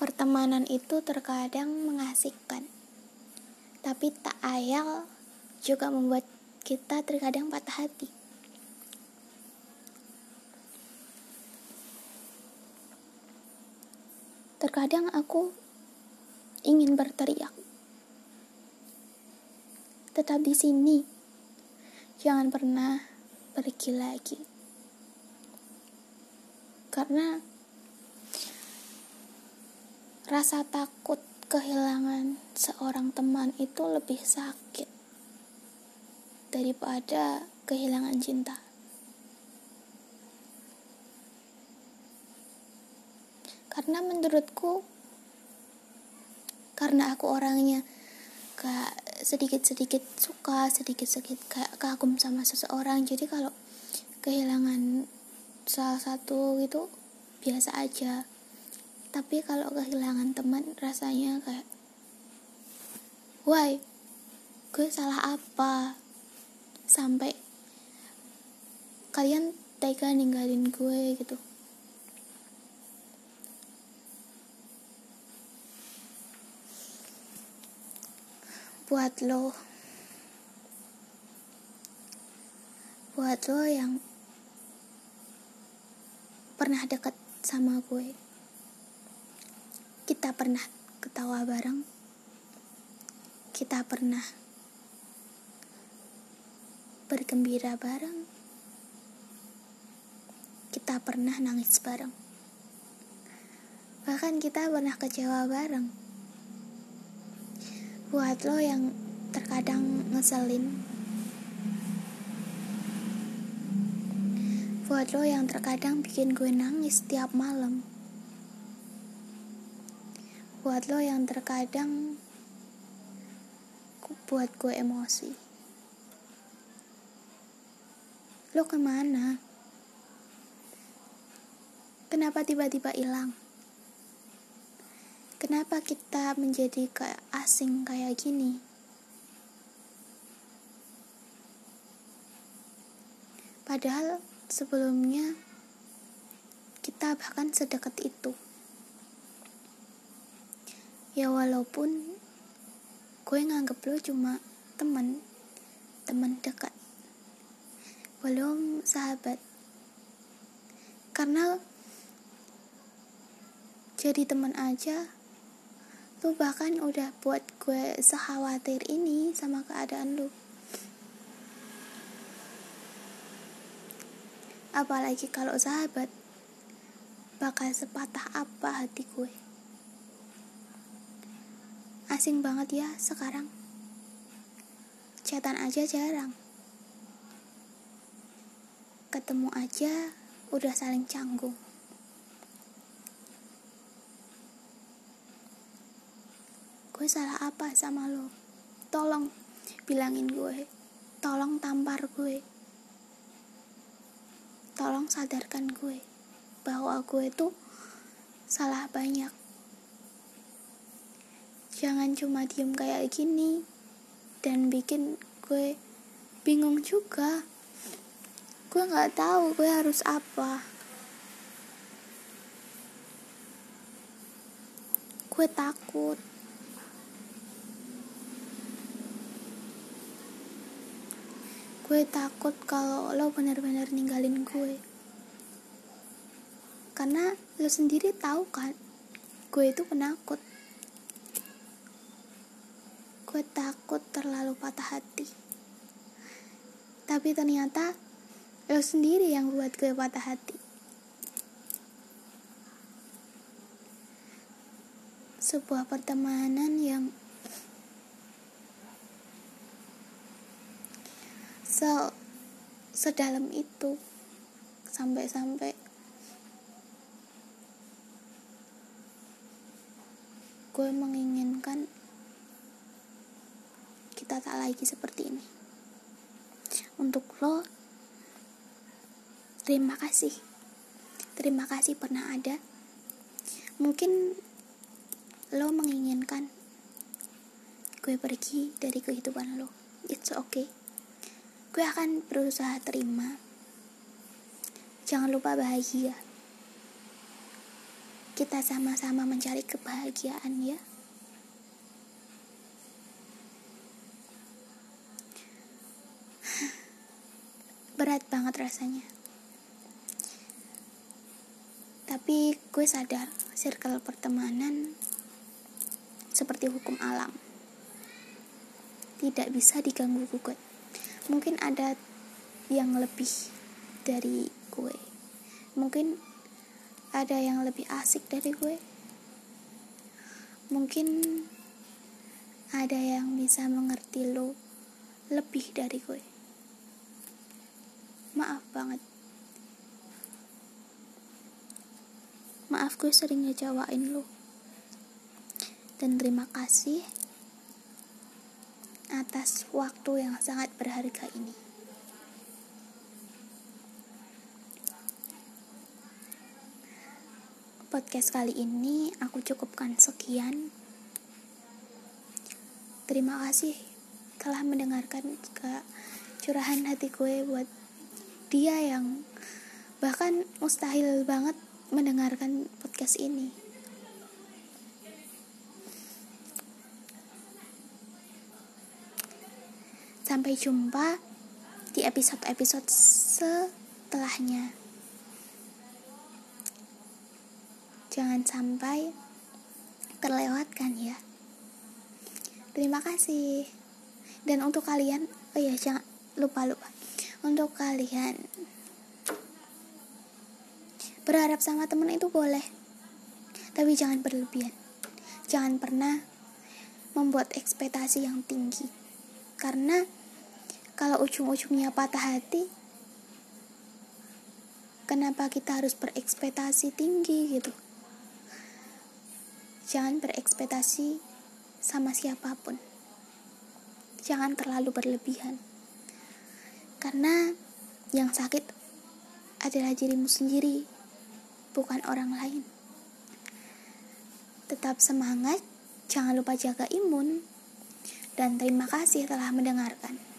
Pertemanan itu terkadang mengasihkan, tapi tak ayal juga membuat kita terkadang patah hati. Terkadang aku ingin berteriak, tetap di sini, jangan pernah pergi lagi, karena Rasa takut kehilangan seorang teman itu lebih sakit daripada kehilangan cinta. Karena menurutku, karena aku orangnya gak sedikit-sedikit suka, sedikit-sedikit kayak kagum sama seseorang. Jadi kalau kehilangan salah satu itu biasa aja tapi kalau kehilangan teman rasanya kayak why? Gue salah apa? Sampai kalian tega ninggalin gue gitu. Buat lo. Buat lo yang pernah dekat sama gue kita pernah ketawa bareng, kita pernah bergembira bareng, kita pernah nangis bareng, bahkan kita pernah kecewa bareng. Buat lo yang terkadang ngeselin, buat lo yang terkadang bikin gue nangis tiap malam buat lo yang terkadang buat gue emosi. Lo ke mana? Kenapa tiba-tiba hilang? Kenapa kita menjadi kayak asing kayak gini? Padahal sebelumnya kita bahkan sedekat itu ya walaupun gue nganggep lo cuma temen teman dekat. Belum sahabat. Karena jadi teman aja lu bahkan udah buat gue sekhawatir ini sama keadaan lu. Apalagi kalau sahabat bakal sepatah apa hati gue Asing banget ya sekarang. Chatan aja jarang. Ketemu aja udah saling canggung. Gue salah apa sama lo? Tolong bilangin gue. Tolong tampar gue. Tolong sadarkan gue bahwa gue tuh salah banyak jangan cuma diem kayak gini. Dan bikin gue bingung juga. Gue nggak tahu gue harus apa. Gue takut. Gue takut kalau lo benar-benar ninggalin gue. Karena lo sendiri tahu kan gue itu penakut gue takut terlalu patah hati. Tapi ternyata lo sendiri yang buat gue patah hati. Sebuah pertemanan yang se sedalam itu sampai-sampai gue menginginkan kita tak lagi seperti ini. Untuk lo terima kasih. Terima kasih pernah ada. Mungkin lo menginginkan gue pergi dari kehidupan lo. It's okay. Gue akan berusaha terima. Jangan lupa bahagia. Kita sama-sama mencari kebahagiaan ya berat banget rasanya. Tapi gue sadar circle pertemanan seperti hukum alam tidak bisa diganggu gugat. Mungkin ada yang lebih dari gue. Mungkin ada yang lebih asik dari gue. Mungkin ada yang bisa mengerti lo lebih dari gue maaf banget. Maaf gue sering ngecewain lo dan terima kasih atas waktu yang sangat berharga ini. Podcast kali ini aku cukupkan sekian. Terima kasih telah mendengarkan ke curahan hati gue buat dia yang bahkan mustahil banget mendengarkan podcast ini. Sampai jumpa di episode-episode setelahnya. Jangan sampai terlewatkan ya. Terima kasih. Dan untuk kalian, oh ya jangan lupa lupa untuk kalian. Berharap sama temen itu boleh. Tapi jangan berlebihan. Jangan pernah membuat ekspektasi yang tinggi. Karena kalau ujung-ujungnya patah hati kenapa kita harus berekspektasi tinggi gitu? Jangan berekspektasi sama siapa pun. Jangan terlalu berlebihan karena yang sakit adalah dirimu sendiri, bukan orang lain. Tetap semangat, jangan lupa jaga imun, dan terima kasih telah mendengarkan.